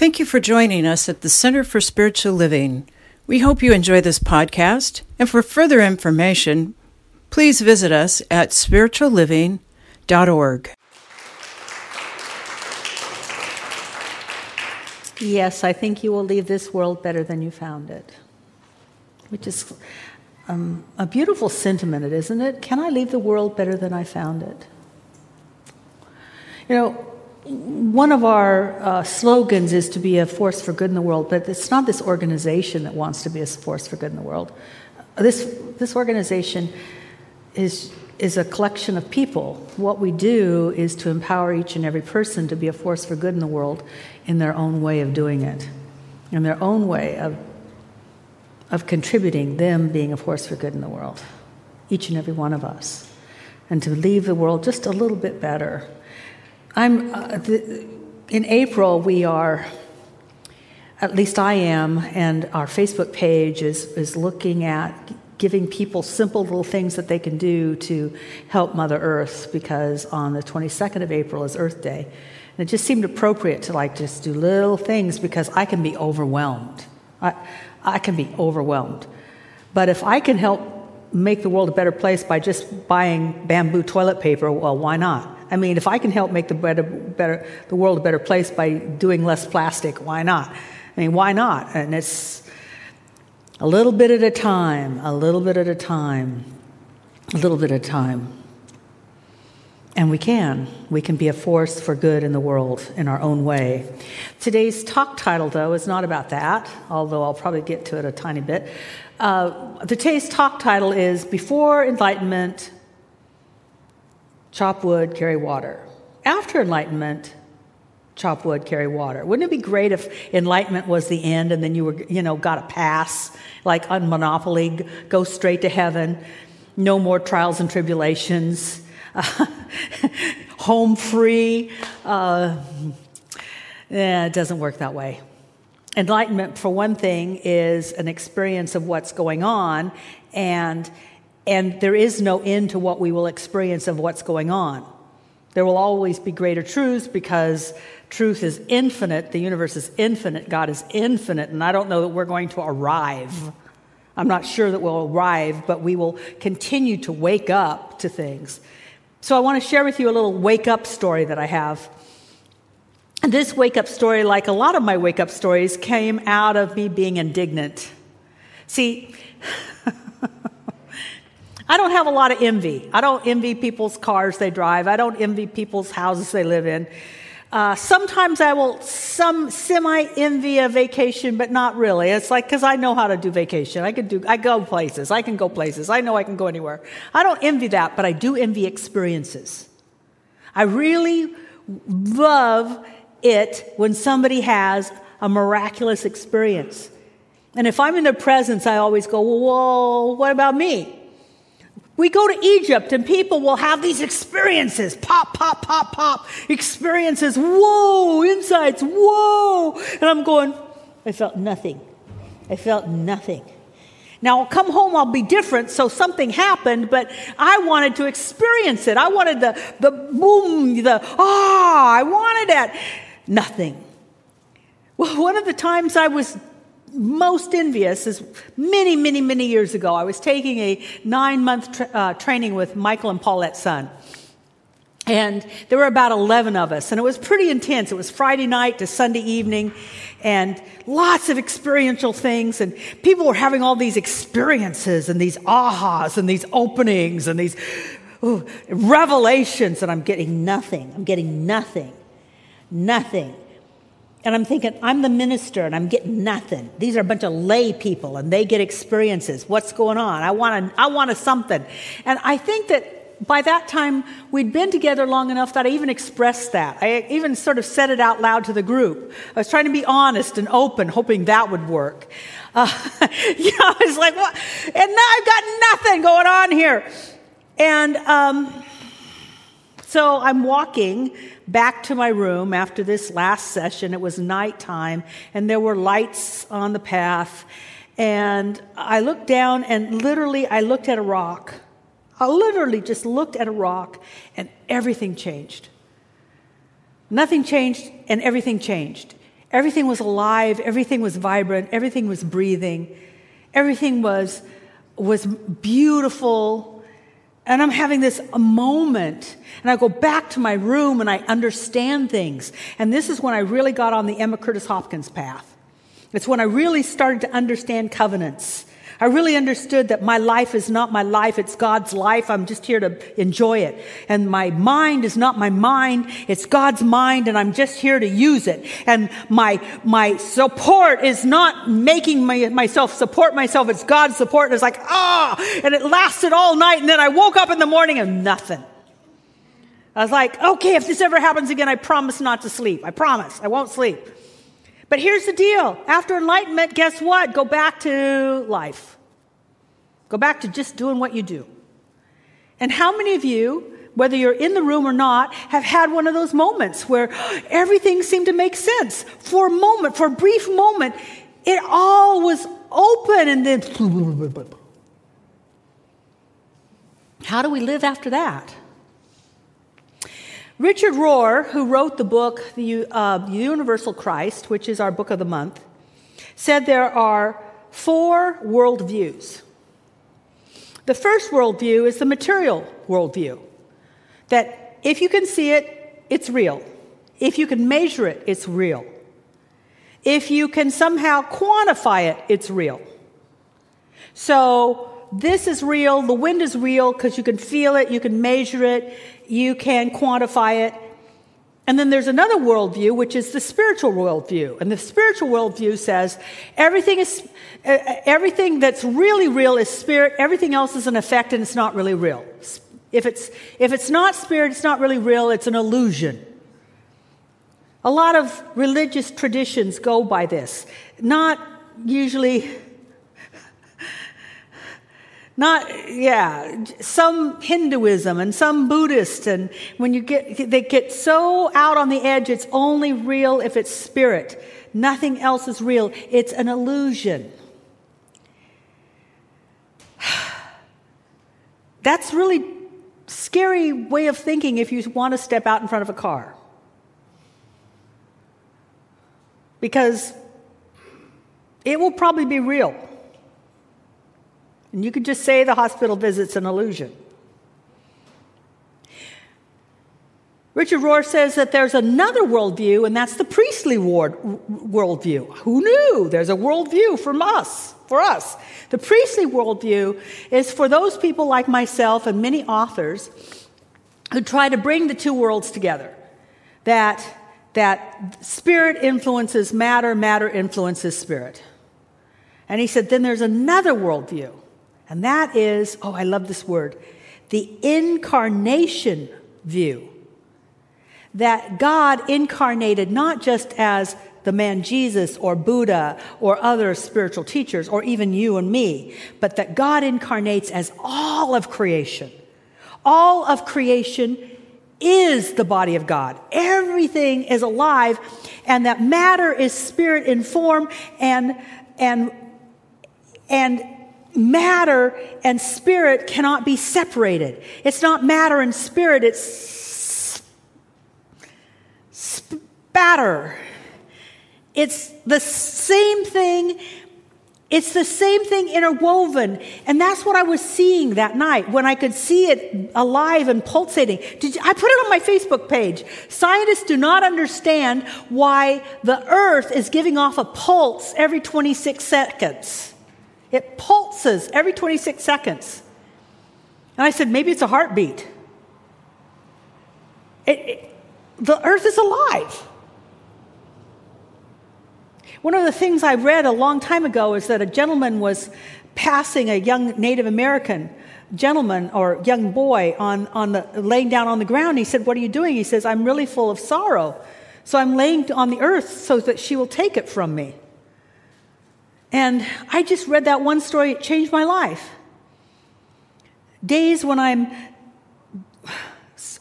Thank you for joining us at the Center for Spiritual Living. We hope you enjoy this podcast, and for further information, please visit us at spiritualliving.org. Yes, I think you will leave this world better than you found it. Which is um, a beautiful sentiment, isn't it? Can I leave the world better than I found it? You know, one of our uh, slogans is to be a force for good in the world, but it's not this organization that wants to be a force for good in the world. This, this organization is, is a collection of people. What we do is to empower each and every person to be a force for good in the world in their own way of doing it, in their own way of, of contributing, them being a force for good in the world, each and every one of us, and to leave the world just a little bit better I'm, uh, the, in April, we are, at least I am, and our Facebook page is, is looking at giving people simple little things that they can do to help Mother Earth because on the 22nd of April is Earth Day. And it just seemed appropriate to like just do little things because I can be overwhelmed. I, I can be overwhelmed. But if I can help make the world a better place by just buying bamboo toilet paper, well, why not? I mean, if I can help make the, better, better, the world a better place by doing less plastic, why not? I mean, why not? And it's a little bit at a time, a little bit at a time, a little bit at a time. And we can. We can be a force for good in the world in our own way. Today's talk title, though, is not about that, although I'll probably get to it a tiny bit. Uh, today's talk title is Before Enlightenment, chop wood, carry water. After enlightenment, chop wood, carry water. Wouldn't it be great if enlightenment was the end and then you were, you know, got a pass, like on Monopoly, go straight to heaven, no more trials and tribulations, uh, home free? Uh, it doesn't work that way. Enlightenment, for one thing, is an experience of what's going on, and and there is no end to what we will experience of what's going on. There will always be greater truths because truth is infinite, the universe is infinite, God is infinite, and I don't know that we're going to arrive. I'm not sure that we'll arrive, but we will continue to wake up to things. So I want to share with you a little wake up story that I have. This wake up story, like a lot of my wake up stories, came out of me being indignant. See, I don't have a lot of envy. I don't envy people's cars they drive. I don't envy people's houses they live in. Uh, sometimes I will some semi envy a vacation, but not really. It's like because I know how to do vacation. I can do. I go places. I can go places. I know I can go anywhere. I don't envy that, but I do envy experiences. I really love it when somebody has a miraculous experience. And if I'm in their presence, I always go, whoa, what about me? We go to Egypt and people will have these experiences pop, pop, pop, pop, experiences. Whoa, insights, whoa. And I'm going, I felt nothing. I felt nothing. Now I'll come home, I'll be different, so something happened, but I wanted to experience it. I wanted the, the boom, the ah, I wanted that. Nothing. Well, one of the times I was most envious is many, many, many years ago. I was taking a nine month tra- uh, training with Michael and Paulette Sun. And there were about 11 of us, and it was pretty intense. It was Friday night to Sunday evening, and lots of experiential things. And people were having all these experiences, and these ahas, and these openings, and these ooh, revelations. And I'm getting nothing. I'm getting nothing. Nothing. And I'm thinking, I'm the minister and I'm getting nothing. These are a bunch of lay people and they get experiences. What's going on? I want a, I want a something. And I think that by that time, we'd been together long enough that I even expressed that. I even sort of said it out loud to the group. I was trying to be honest and open, hoping that would work. Uh, you know, I was like, what? And now I've got nothing going on here. And um, so I'm walking back to my room after this last session. It was nighttime, and there were lights on the path. And I looked down, and literally, I looked at a rock. I literally just looked at a rock, and everything changed. Nothing changed, and everything changed. Everything was alive, everything was vibrant, everything was breathing, everything was, was beautiful. And I'm having this moment, and I go back to my room and I understand things. And this is when I really got on the Emma Curtis Hopkins path. It's when I really started to understand covenants I really understood that my life is not my life, it's God's life. I'm just here to enjoy it. And my mind is not my mind, it's God's mind, and I'm just here to use it. And my, my support is not making my, myself support myself, it's God's support. And it's like, ah, oh! and it lasted all night, and then I woke up in the morning and nothing. I was like, okay, if this ever happens again, I promise not to sleep. I promise. I won't sleep. But here's the deal. After enlightenment, guess what? Go back to life. Go back to just doing what you do. And how many of you, whether you're in the room or not, have had one of those moments where everything seemed to make sense? For a moment, for a brief moment, it all was open and then. How do we live after that? Richard Rohr, who wrote the book, The uh, Universal Christ, which is our book of the month, said there are four worldviews. The first worldview is the material worldview that if you can see it, it's real. If you can measure it, it's real. If you can somehow quantify it, it's real. So, this is real, the wind is real because you can feel it, you can measure it, you can quantify it. And then there's another worldview, which is the spiritual worldview. And the spiritual worldview says everything is, everything that's really real is spirit. Everything else is an effect and it's not really real. If it's, if it's not spirit, it's not really real. It's an illusion. A lot of religious traditions go by this. Not usually not, yeah, some Hinduism and some Buddhist. And when you get, they get so out on the edge, it's only real if it's spirit. Nothing else is real. It's an illusion. That's really scary way of thinking if you want to step out in front of a car. Because it will probably be real. And you could just say the hospital visit's an illusion. Richard Rohr says that there's another worldview, and that's the priestly worldview. Who knew? There's a worldview from us, for us. The priestly worldview is for those people like myself and many authors who try to bring the two worlds together. That, that spirit influences matter, matter influences spirit. And he said, then there's another worldview and that is, oh, I love this word, the incarnation view. That God incarnated not just as the man Jesus or Buddha or other spiritual teachers or even you and me, but that God incarnates as all of creation. All of creation is the body of God. Everything is alive and that matter is spirit in form and, and, and matter and spirit cannot be separated. It's not matter and spirit, it's spatter. It's the same thing. It's the same thing interwoven. And that's what I was seeing that night when I could see it alive and pulsating. You, I put it on my Facebook page. Scientists do not understand why the earth is giving off a pulse every 26 seconds. It pulses every 26 seconds. And I said, maybe it's a heartbeat. It, it, the earth is alive. One of the things I read a long time ago is that a gentleman was passing a young Native American gentleman or young boy on, on the, laying down on the ground. He said, What are you doing? He says, I'm really full of sorrow. So I'm laying on the earth so that she will take it from me. And I just read that one story, it changed my life. Days when I'm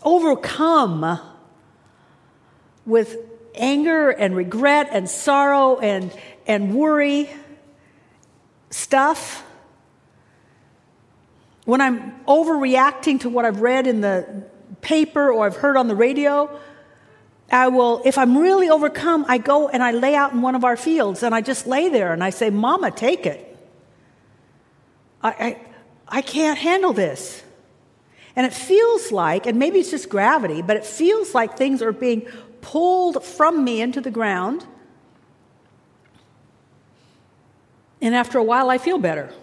overcome with anger and regret and sorrow and, and worry stuff. When I'm overreacting to what I've read in the paper or I've heard on the radio, I will, if I'm really overcome, I go and I lay out in one of our fields and I just lay there and I say, Mama, take it. I, I, I can't handle this. And it feels like, and maybe it's just gravity, but it feels like things are being pulled from me into the ground. And after a while, I feel better.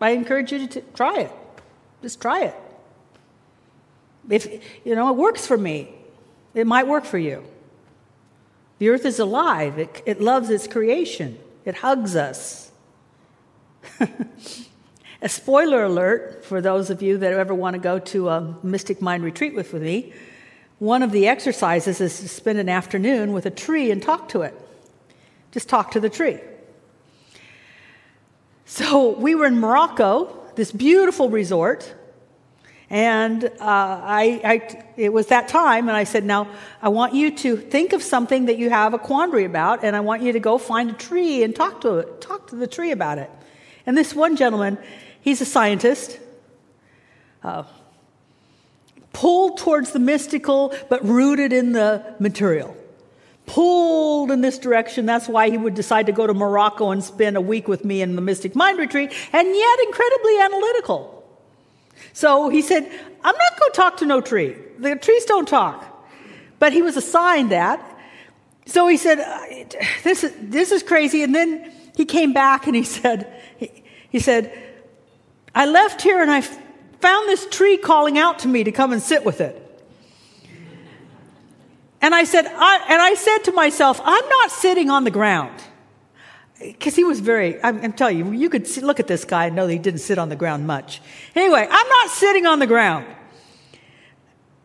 I encourage you to t- try it. Just try it. If, you know, it works for me, it might work for you. The earth is alive, it, it loves its creation, it hugs us. a spoiler alert for those of you that ever want to go to a Mystic Mind retreat with me one of the exercises is to spend an afternoon with a tree and talk to it. Just talk to the tree. So we were in Morocco, this beautiful resort, and uh, I, I, it was that time, and I said, Now, I want you to think of something that you have a quandary about, and I want you to go find a tree and talk to it, talk to the tree about it. And this one gentleman, he's a scientist, uh, pulled towards the mystical, but rooted in the material. Pulled in this direction. That's why he would decide to go to Morocco and spend a week with me in the Mystic Mind Retreat, and yet incredibly analytical. So he said, I'm not going to talk to no tree. The trees don't talk. But he was assigned that. So he said, uh, this is, this is crazy. And then he came back and he said, he, he said, I left here and I found this tree calling out to me to come and sit with it. And I said, I, and I said to myself, I'm not sitting on the ground. Because he was very, I'm, I'm, telling you, you could see, look at this guy and know that he didn't sit on the ground much. Anyway, I'm not sitting on the ground.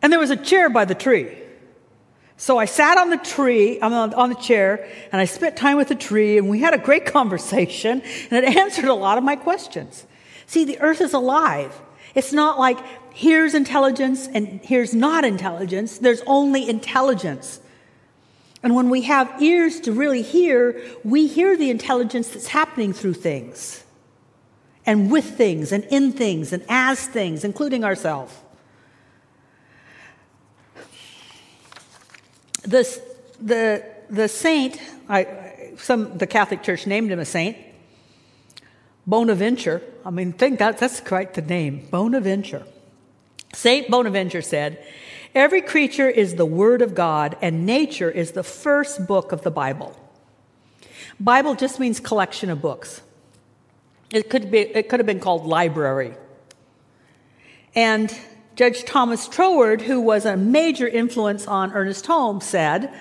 And there was a chair by the tree. So I sat on the tree, on the chair, and I spent time with the tree, and we had a great conversation, and it answered a lot of my questions. See, the earth is alive. It's not like here's intelligence and here's not intelligence. There's only intelligence. And when we have ears to really hear, we hear the intelligence that's happening through things and with things and in things and as things, including ourselves. The, the, the saint, I, some, the Catholic Church named him a saint, Bonaventure. I mean, think that, that's quite the name, Bonaventure. Saint Bonaventure said, Every creature is the Word of God, and nature is the first book of the Bible. Bible just means collection of books. It could, be, it could have been called library. And Judge Thomas Troward, who was a major influence on Ernest Holmes, said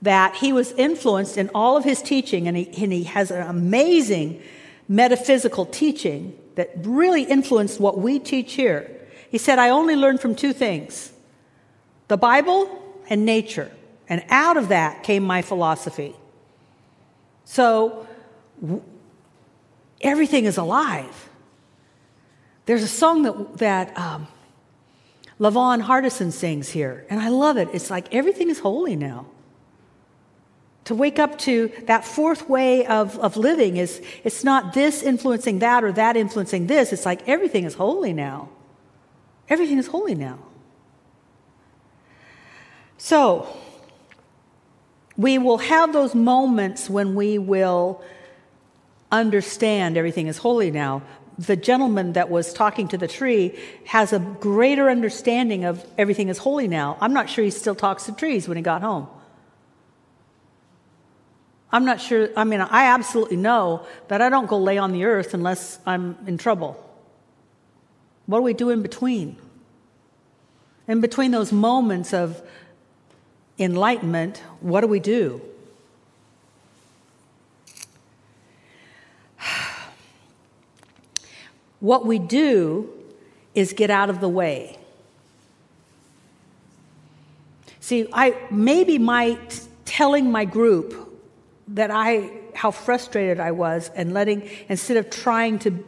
that he was influenced in all of his teaching, and he, and he has an amazing metaphysical teaching that really influenced what we teach here. He said, I only learned from two things the Bible and nature. And out of that came my philosophy. So w- everything is alive. There's a song that, that um, Lavon Hardison sings here, and I love it. It's like everything is holy now. To wake up to that fourth way of, of living is it's not this influencing that or that influencing this. It's like everything is holy now. Everything is holy now. So, we will have those moments when we will understand everything is holy now. The gentleman that was talking to the tree has a greater understanding of everything is holy now. I'm not sure he still talks to trees when he got home. I'm not sure, I mean, I absolutely know that I don't go lay on the earth unless I'm in trouble. What do we do in between? In between those moments of enlightenment, what do we do? What we do is get out of the way. See, I maybe my telling my group that I how frustrated I was and letting instead of trying to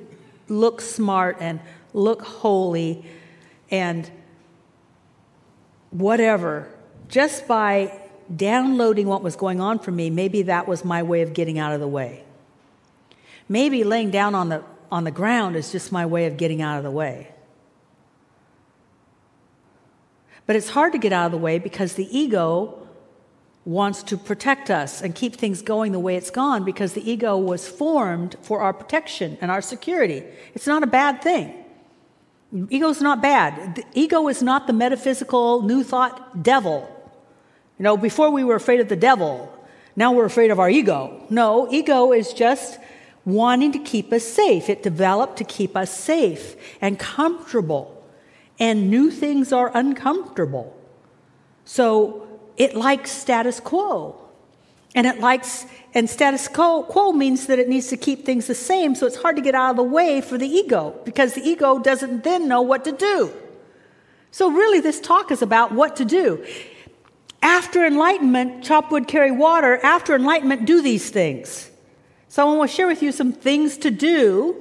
look smart and look holy and whatever just by downloading what was going on for me maybe that was my way of getting out of the way maybe laying down on the on the ground is just my way of getting out of the way but it's hard to get out of the way because the ego wants to protect us and keep things going the way it's gone because the ego was formed for our protection and our security. It's not a bad thing. Ego is not bad. The ego is not the metaphysical new thought devil. You know, before we were afraid of the devil, now we're afraid of our ego. No, ego is just wanting to keep us safe. It developed to keep us safe and comfortable. And new things are uncomfortable. So it likes status quo. And it likes, and status quo, quo means that it needs to keep things the same, so it's hard to get out of the way for the ego because the ego doesn't then know what to do. So, really, this talk is about what to do. After enlightenment, chop wood, carry water. After enlightenment, do these things. So, I want to share with you some things to do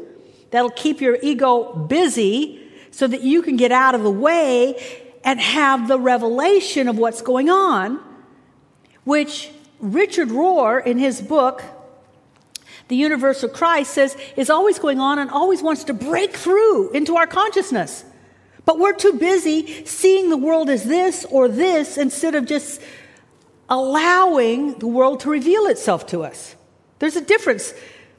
that'll keep your ego busy so that you can get out of the way and have the revelation of what's going on, which Richard Rohr, in his book, The Universal Christ, says is always going on and always wants to break through into our consciousness. But we're too busy seeing the world as this or this instead of just allowing the world to reveal itself to us. There's a difference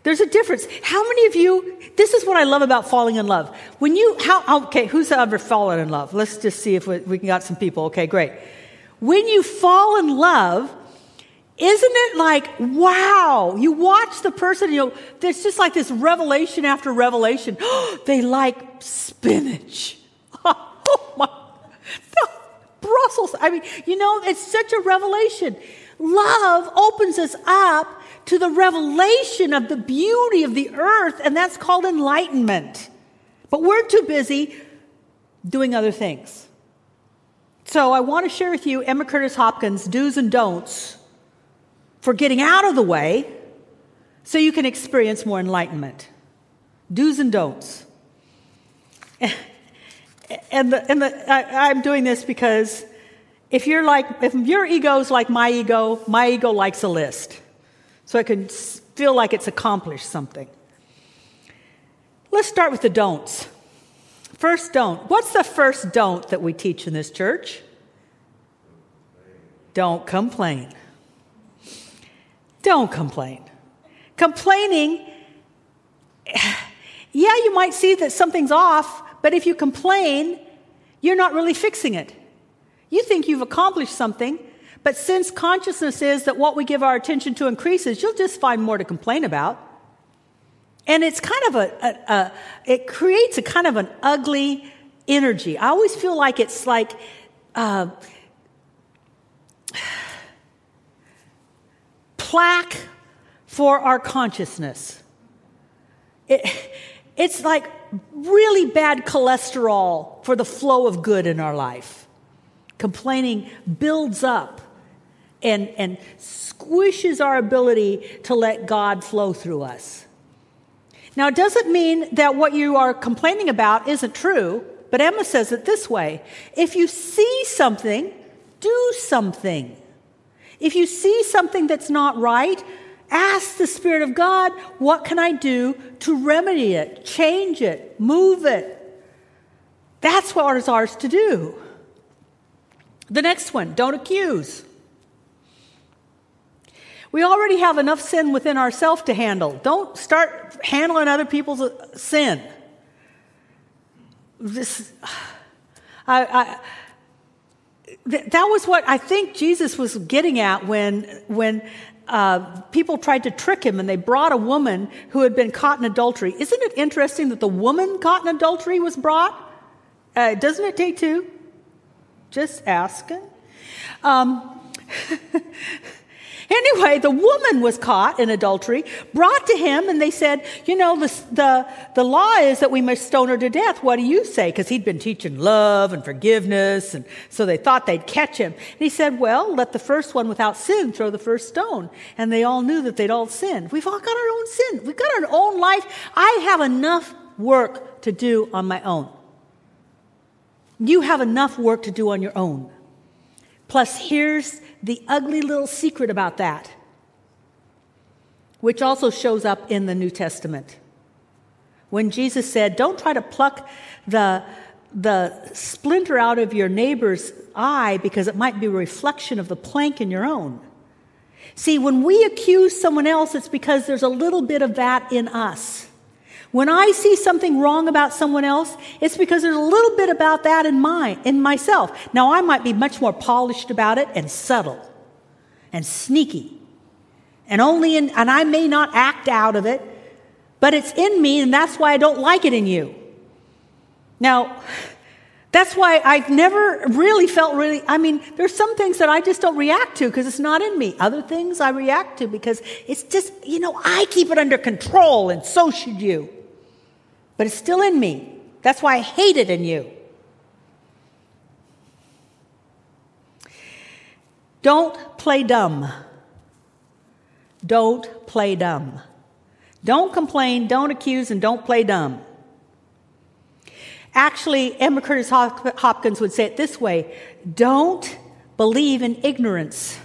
there's a difference. How many of you, this is what I love about falling in love. When you, how, okay, who's ever fallen in love? Let's just see if we, we got some people. Okay, great. When you fall in love, isn't it like, wow, you watch the person, you know, there's just like this revelation after revelation. they like spinach. oh my, no, Brussels. I mean, you know, it's such a revelation. Love opens us up to the revelation of the beauty of the earth, and that's called enlightenment. But we're too busy doing other things. So I want to share with you Emma Curtis Hopkins' do's and don'ts for getting out of the way so you can experience more enlightenment. Do's and don'ts. And, the, and the, I, I'm doing this because if you're like, if your ego's like my ego, my ego likes a list so it can feel like it's accomplished something. Let's start with the don'ts. First don't. What's the first don't that we teach in this church? Don't complain. Don't complain. Complaining, yeah, you might see that something's off, but if you complain, you're not really fixing it. You think you've accomplished something, but since consciousness is that what we give our attention to increases, you'll just find more to complain about. And it's kind of a, a, a, it creates a kind of an ugly energy. I always feel like it's like, uh, plaque for our consciousness. It, it's like really bad cholesterol for the flow of good in our life. Complaining builds up and, and squishes our ability to let God flow through us. Now, it doesn't mean that what you are complaining about isn't true, but Emma says it this way if you see something, do something. If you see something that's not right, ask the Spirit of God, what can I do to remedy it, change it, move it? That's what is ours to do. The next one don't accuse. We already have enough sin within ourselves to handle. Don't start handling other people's uh, sin. This, I, I, that was what I think Jesus was getting at when, when uh, people tried to trick him and they brought a woman who had been caught in adultery. Isn't it interesting that the woman caught in adultery was brought? Uh, doesn't it take two? Just asking. Um, Anyway, the woman was caught in adultery, brought to him, and they said, You know, the, the, the law is that we must stone her to death. What do you say? Because he'd been teaching love and forgiveness, and so they thought they'd catch him. And he said, Well, let the first one without sin throw the first stone. And they all knew that they'd all sinned. We've all got our own sin, we've got our own life. I have enough work to do on my own. You have enough work to do on your own. Plus, here's the ugly little secret about that, which also shows up in the New Testament. When Jesus said, Don't try to pluck the, the splinter out of your neighbor's eye because it might be a reflection of the plank in your own. See, when we accuse someone else, it's because there's a little bit of that in us. When I see something wrong about someone else, it's because there's a little bit about that in my in myself. Now I might be much more polished about it and subtle and sneaky. And only in and I may not act out of it, but it's in me and that's why I don't like it in you. Now, that's why I've never really felt really, I mean, there's some things that I just don't react to because it's not in me. Other things I react to because it's just, you know, I keep it under control and so should you. But it's still in me. That's why I hate it in you. Don't play dumb. Don't play dumb. Don't complain, don't accuse, and don't play dumb. Actually, Emma Curtis Hopkins would say it this way don't believe in ignorance.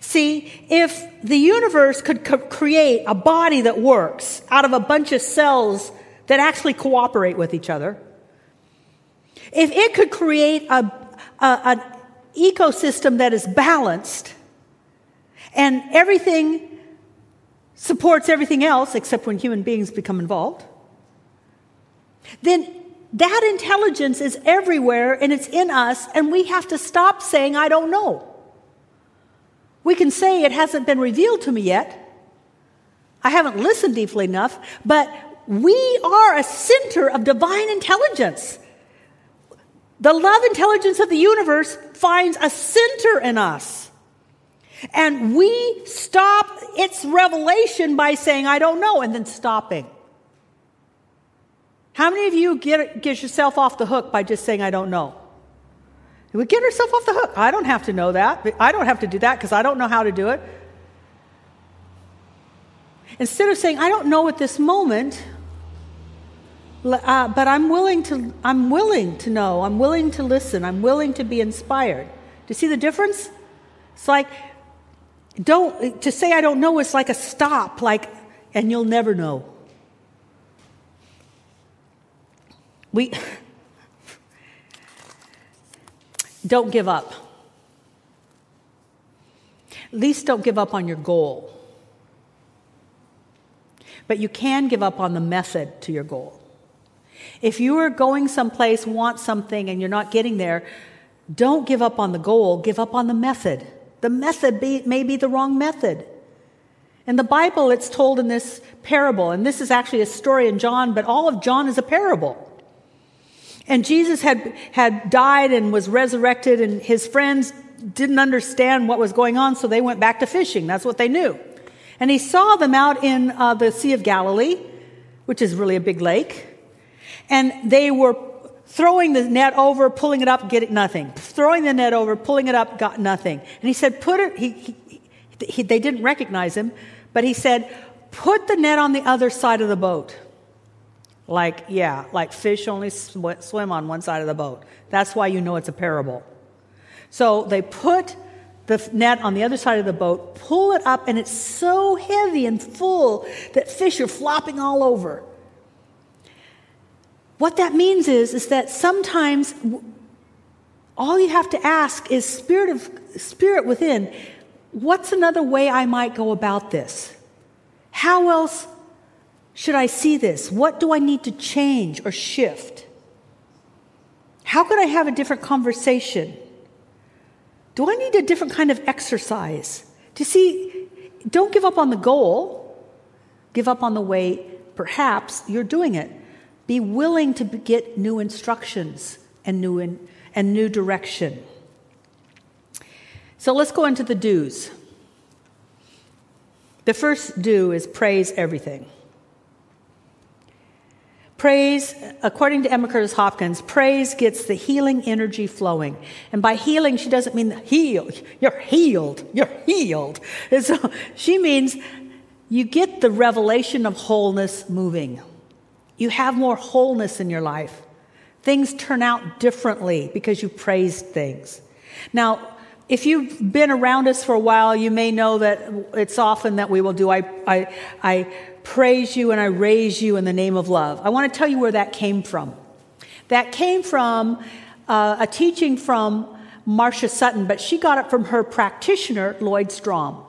See, if the universe could co- create a body that works out of a bunch of cells that actually cooperate with each other, if it could create a, a, an ecosystem that is balanced and everything supports everything else except when human beings become involved, then that intelligence is everywhere and it's in us, and we have to stop saying, I don't know. We can say it hasn't been revealed to me yet. I haven't listened deeply enough, but we are a center of divine intelligence. The love intelligence of the universe finds a center in us. And we stop its revelation by saying, I don't know, and then stopping. How many of you get, get yourself off the hook by just saying, I don't know? We get ourselves off the hook. I don't have to know that. I don't have to do that because I don't know how to do it. Instead of saying, I don't know at this moment, uh, but I'm willing, to, I'm willing to know, I'm willing to listen, I'm willing to be inspired. Do you see the difference? It's like, don't, to say I don't know is like a stop, like, and you'll never know. We don't give up. At least don't give up on your goal. But you can give up on the method to your goal. If you are going someplace, want something, and you're not getting there, don't give up on the goal, give up on the method. The method be, may be the wrong method. In the Bible, it's told in this parable, and this is actually a story in John, but all of John is a parable. And Jesus had, had died and was resurrected, and his friends didn't understand what was going on, so they went back to fishing. That's what they knew. And he saw them out in uh, the Sea of Galilee, which is really a big lake. And they were throwing the net over, pulling it up, getting nothing. Throwing the net over, pulling it up, got nothing. And he said, Put it, he, he, he, they didn't recognize him, but he said, Put the net on the other side of the boat. Like, yeah, like fish only sw- swim on one side of the boat. That's why you know it's a parable. So they put the net on the other side of the boat, pull it up, and it's so heavy and full that fish are flopping all over. What that means is, is that sometimes all you have to ask is spirit of spirit within, what's another way I might go about this? How else should I see this? What do I need to change or shift? How could I have a different conversation? Do I need a different kind of exercise? To see, don't give up on the goal, give up on the way perhaps you're doing it. Be willing to get new instructions and new, in, and new direction. So let's go into the do's. The first do is praise everything. Praise, according to Emma Curtis Hopkins, praise gets the healing energy flowing. And by healing, she doesn't mean heal. You're healed. You're healed. And so she means you get the revelation of wholeness moving. You have more wholeness in your life. Things turn out differently because you praised things. Now, if you've been around us for a while, you may know that it's often that we will do, I, I, I praise you and I raise you in the name of love. I want to tell you where that came from. That came from uh, a teaching from Marcia Sutton, but she got it from her practitioner, Lloyd Strom.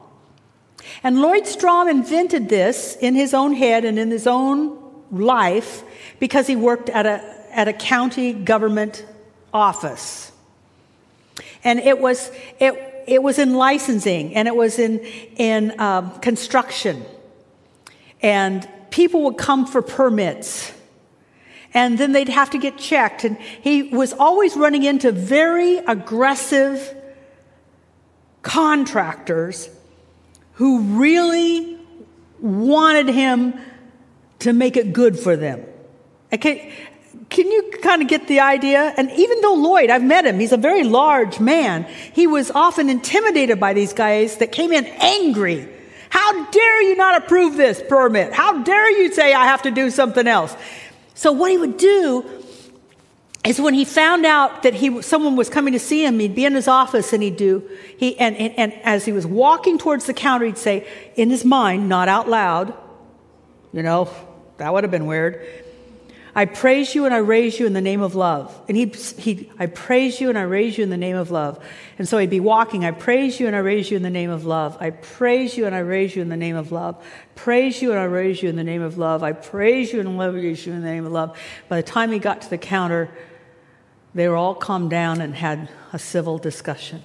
And Lloyd Strom invented this in his own head and in his own life because he worked at a, at a county government office. And it was, it, it was in licensing and it was in, in um, construction. And people would come for permits. And then they'd have to get checked. And he was always running into very aggressive contractors who really wanted him to make it good for them. Okay, can you kind of get the idea? And even though Lloyd, I've met him, he's a very large man, he was often intimidated by these guys that came in angry. How dare you not approve this permit? How dare you say I have to do something else? So what he would do is when he found out that he, someone was coming to see him, he'd be in his office and he'd do, he, and, and, and as he was walking towards the counter, he'd say, in his mind, not out loud, you know, that would have been weird. I praise you and I raise you in the name of love. And he'd, he I praise you and I raise you in the name of love. And so he'd be walking, I praise you and I raise you in the name of love. I praise you and I raise you in the name of love. Praise you and I raise you in the name of love. I praise you and I raise you in the name of love. By the time he got to the counter, they were all calmed down and had a civil discussion.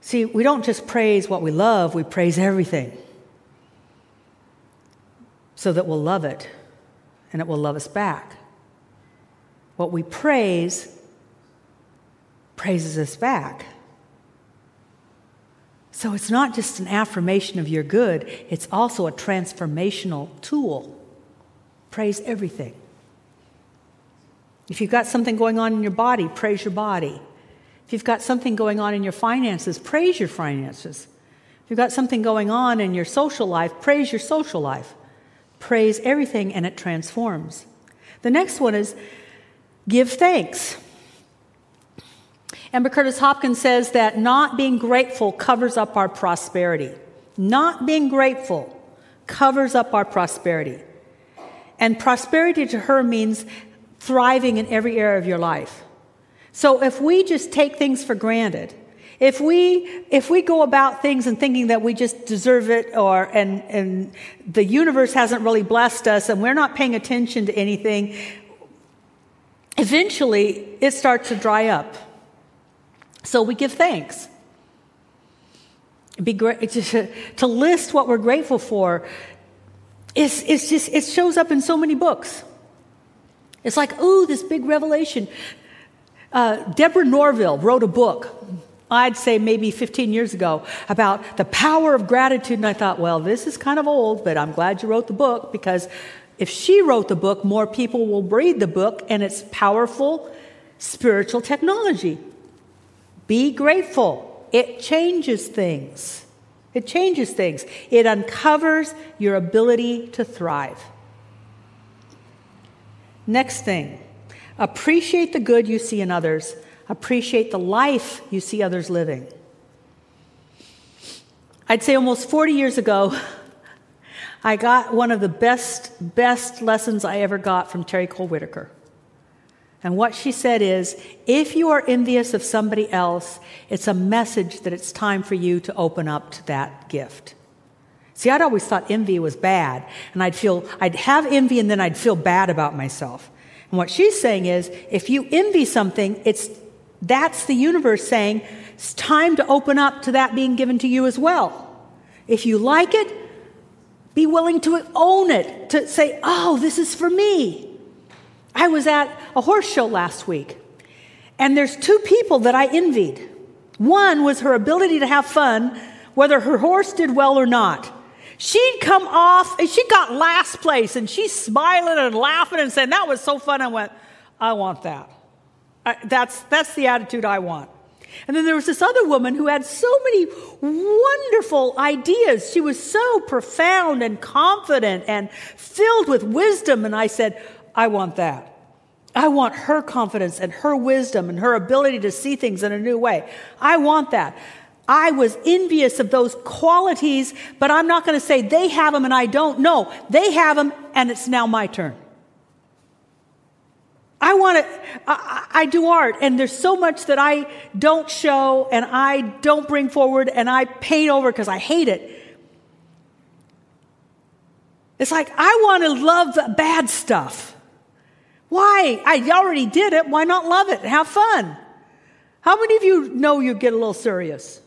See, we don't just praise what we love, we praise everything so that we'll love it and it will love us back. What we praise praises us back. So it's not just an affirmation of your good, it's also a transformational tool. Praise everything. If you've got something going on in your body, praise your body. If you've got something going on in your finances, praise your finances. If you've got something going on in your social life, praise your social life praise everything and it transforms. The next one is give thanks. Emma Curtis Hopkins says that not being grateful covers up our prosperity. Not being grateful covers up our prosperity. And prosperity to her means thriving in every area of your life. So if we just take things for granted, if we, if we go about things and thinking that we just deserve it or, and, and the universe hasn't really blessed us and we're not paying attention to anything, eventually it starts to dry up. So we give thanks. Be great to, to list what we're grateful for. It's, it's just, it shows up in so many books. It's like, ooh, this big revelation. Uh, Deborah Norville wrote a book I'd say maybe 15 years ago about the power of gratitude. And I thought, well, this is kind of old, but I'm glad you wrote the book because if she wrote the book, more people will read the book and it's powerful spiritual technology. Be grateful. It changes things. It changes things. It uncovers your ability to thrive. Next thing, appreciate the good you see in others appreciate the life you see others living. I'd say almost 40 years ago, I got one of the best, best lessons I ever got from Terry Cole Whittaker. And what she said is if you are envious of somebody else, it's a message that it's time for you to open up to that gift. See, I'd always thought envy was bad, and I'd feel, I'd have envy and then I'd feel bad about myself. And what she's saying is if you envy something, it's that's the universe saying it's time to open up to that being given to you as well. If you like it, be willing to own it, to say, oh, this is for me. I was at a horse show last week, and there's two people that I envied. One was her ability to have fun, whether her horse did well or not. She'd come off, and she got last place, and she's smiling and laughing and saying, That was so fun. I went, I want that. I, that's, that's the attitude I want. And then there was this other woman who had so many wonderful ideas. She was so profound and confident and filled with wisdom. And I said, I want that. I want her confidence and her wisdom and her ability to see things in a new way. I want that. I was envious of those qualities, but I'm not going to say they have them and I don't. No, they have them and it's now my turn. I want to, I, I, do art, and there's so much that I don't show and I don't bring forward and I paint over because I hate it. It's like, I want to love bad stuff. Why? I already did it. Why not love it? Have fun. How many of you know you get a little serious?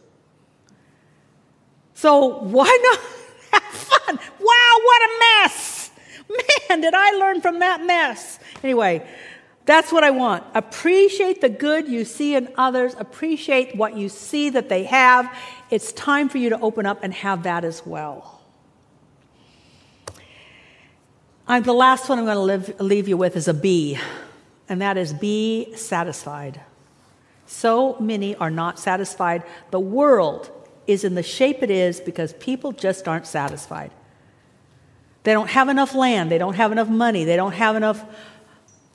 So why not have fun? Wow, what a mess. Man, did I learn from that mess. Anyway, that's what I want. Appreciate the good you see in others. Appreciate what you see that they have. It's time for you to open up and have that as well. I'm, the last one I'm going to live, leave you with is a B, and that is be satisfied. So many are not satisfied. The world is in the shape it is because people just aren't satisfied. They don't have enough land, they don't have enough money, they don't have enough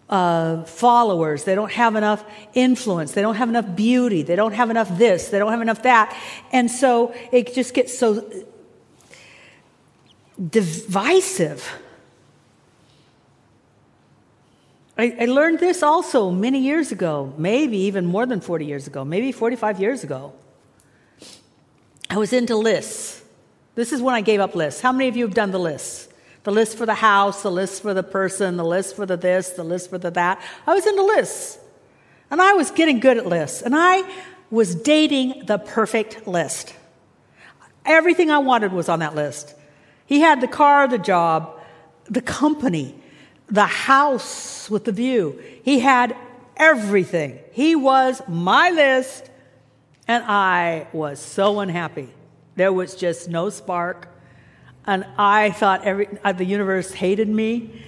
uh, followers, they don't have enough influence, they don't have enough beauty, they don't have enough this, they don't have enough that. And so it just gets so divisive. I, I, learned this also many years ago, maybe even more than 40 years ago, maybe 45 years ago. I was into lists. This is when I gave up lists. How many of you have done the lists? The list for the house, the list for the person, the list for the this, the list for the that. I was into lists. And I was getting good at lists. And I was dating the perfect list. Everything I wanted was on that list. He had the car, the job, the company, the house with the view. He had everything. He was my list, and I was so unhappy. There was just no spark. And I thought every, uh, the universe hated me,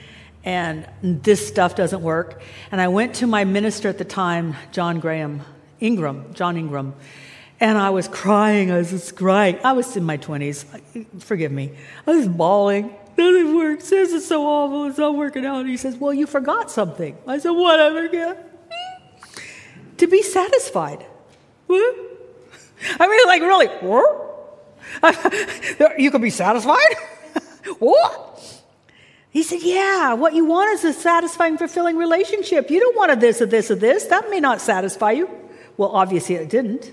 and this stuff doesn't work. And I went to my minister at the time, John Graham, Ingram, John Ingram, and I was crying. I was just crying. I was in my 20s. Forgive me. I was bawling nothing works. This is so awful. It's not working out. And he says, Well, you forgot something. I said, What I forget? to be satisfied. What? I mean, like, really, what? you can be satisfied? what? He said, Yeah, what you want is a satisfying, fulfilling relationship. You don't want a this or this or this. That may not satisfy you. Well, obviously, it didn't.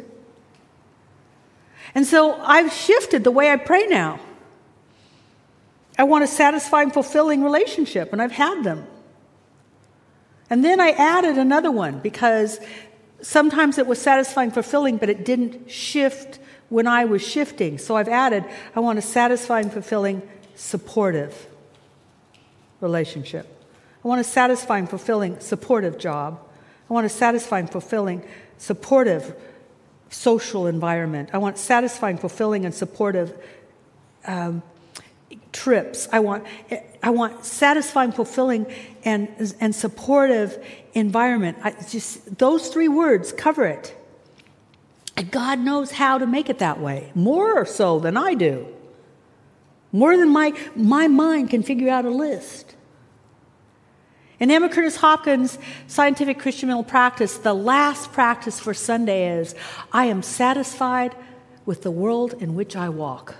And so I've shifted the way I pray now. I want a satisfying, fulfilling relationship, and I've had them. And then I added another one because sometimes it was satisfying, fulfilling, but it didn't shift when I was shifting. So I've added, I want a satisfying, fulfilling, supportive relationship. I want a satisfying, fulfilling, supportive job. I want a satisfying, fulfilling, supportive social environment. I want satisfying, fulfilling, and supportive um, trips. I want, I want satisfying, fulfilling, and, and supportive environment. I just those three words cover it. And God knows how to make it that way, more so than I do. More than my, my mind can figure out a list. In Emma Curtis Hopkins' scientific Christian mental practice, the last practice for Sunday is I am satisfied with the world in which I walk.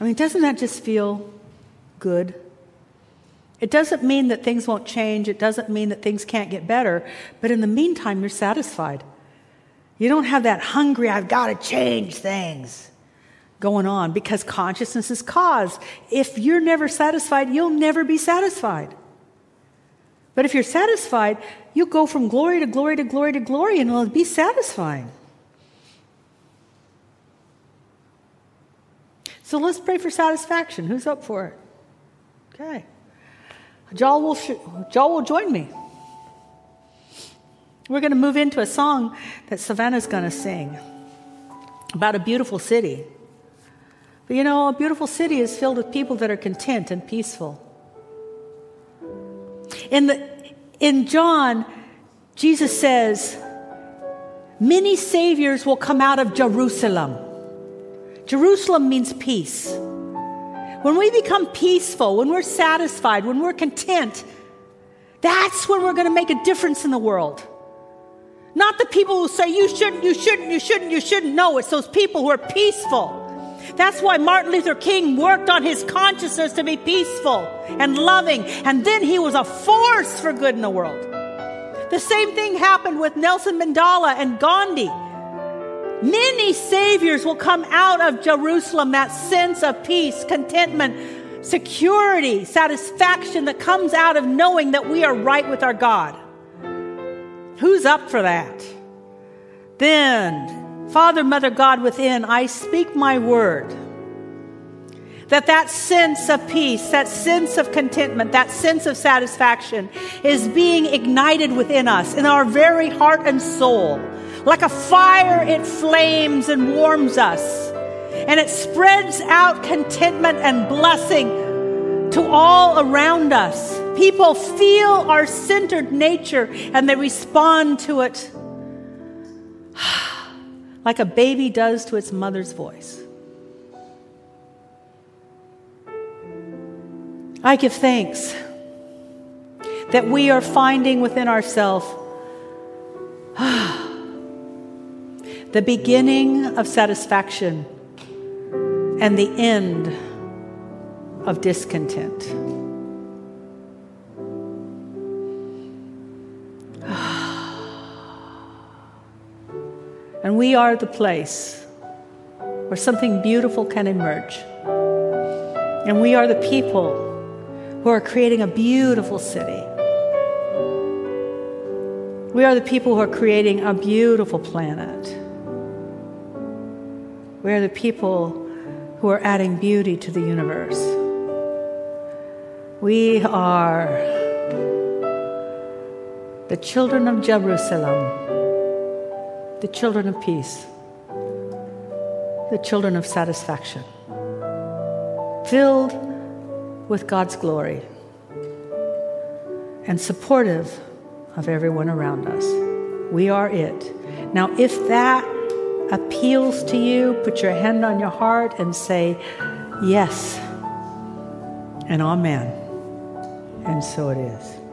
I mean, doesn't that just feel good? It doesn't mean that things won't change. It doesn't mean that things can't get better. But in the meantime, you're satisfied. You don't have that hungry, I've got to change things going on because consciousness is cause. If you're never satisfied, you'll never be satisfied. But if you're satisfied, you go from glory to glory to glory to glory and it'll be satisfying. So let's pray for satisfaction. Who's up for it? Okay. Joel will, sh- Joel will join me. We're going to move into a song that Savannah's going to sing about a beautiful city. But you know, a beautiful city is filled with people that are content and peaceful. In, the, in John, Jesus says, Many saviors will come out of Jerusalem. Jerusalem means peace. When we become peaceful, when we're satisfied, when we're content, that's when we're going to make a difference in the world. Not the people who say, you shouldn't, you shouldn't, you shouldn't, you shouldn't. No, it's those people who are peaceful. That's why Martin Luther King worked on his consciousness to be peaceful and loving, and then he was a force for good in the world. The same thing happened with Nelson Mandela and Gandhi. Many saviors will come out of Jerusalem, that sense of peace, contentment, security, satisfaction that comes out of knowing that we are right with our God. Who's up for that? Then, Father, Mother, God within, I speak my word. That that sense of peace, that sense of contentment, that sense of satisfaction is being ignited within us, in our very heart and soul. Like a fire, it flames and warms us. And it spreads out contentment and blessing to all around us. People feel our centered nature and they respond to it like a baby does to its mother's voice. I give thanks that we are finding within ourselves the beginning of satisfaction and the end of discontent. And we are the place where something beautiful can emerge. And we are the people who are creating a beautiful city. We are the people who are creating a beautiful planet. We are the people who are adding beauty to the universe. We are the children of Jerusalem the children of peace, the children of satisfaction, filled with God's glory and supportive of everyone around us. We are it. Now, if that appeals to you, put your hand on your heart and say, Yes, and Amen. And so it is.